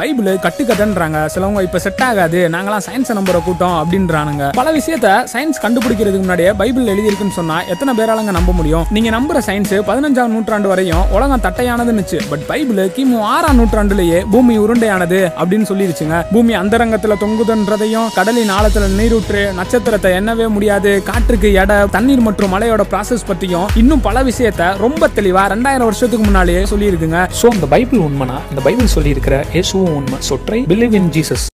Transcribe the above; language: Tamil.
பைபிள் கட்டுக்கட்டன்றாங்க சிலவங்க இப்ப செட் ஆகாது. நாங்களாம் சயின்ஸை நம்புற கூட்டம் அப்படின்றானுங்க. பல விஷயத்த சயின்ஸ் கண்டுபிடிக்கிறதுக்கு முன்னாடியே பைபிள் எழுதியிருக்குன்னு சொன்னா எத்தனை பேராலங்க நம்ப முடியும்? நீங்க நம்புற சயின்ஸ் பதினஞ்சாம் நூற்றாண்டு வரையும் உலகம் தட்டையானதுன்னுச்சு. பட் பைபிள் கிமு ஆறாம் நூற்றாண்டுலயே பூமி உருண்டையானது அப்படின்னு சொல்லிருச்சுங்க. பூமி அந்தரங்கத்துல தொங்குதுன்றதையும் கடலின் ஆழத்துல நீரூற்று நட்சத்திரத்தை எண்ணவே முடியாது காற்றுக்கு எடை தண்ணீர் மற்றும் மலையோட ப்ராசஸ் பத்தியும் இன்னும் பல விஷயத்த ரொம்ப தெளிவா ரெண்டாயிரம் வருஷத்துக்கு முன்னாலேயே சொல்லியிருக்குங்க. ஸோ இந்த பைபிள் உண்மைனா இந்த பைபிள் சொல்லியிருக்கிற இயேசுவும் உண்மை. சொற்றை ட்ரை பிலீவ் இன் ஜீசஸ்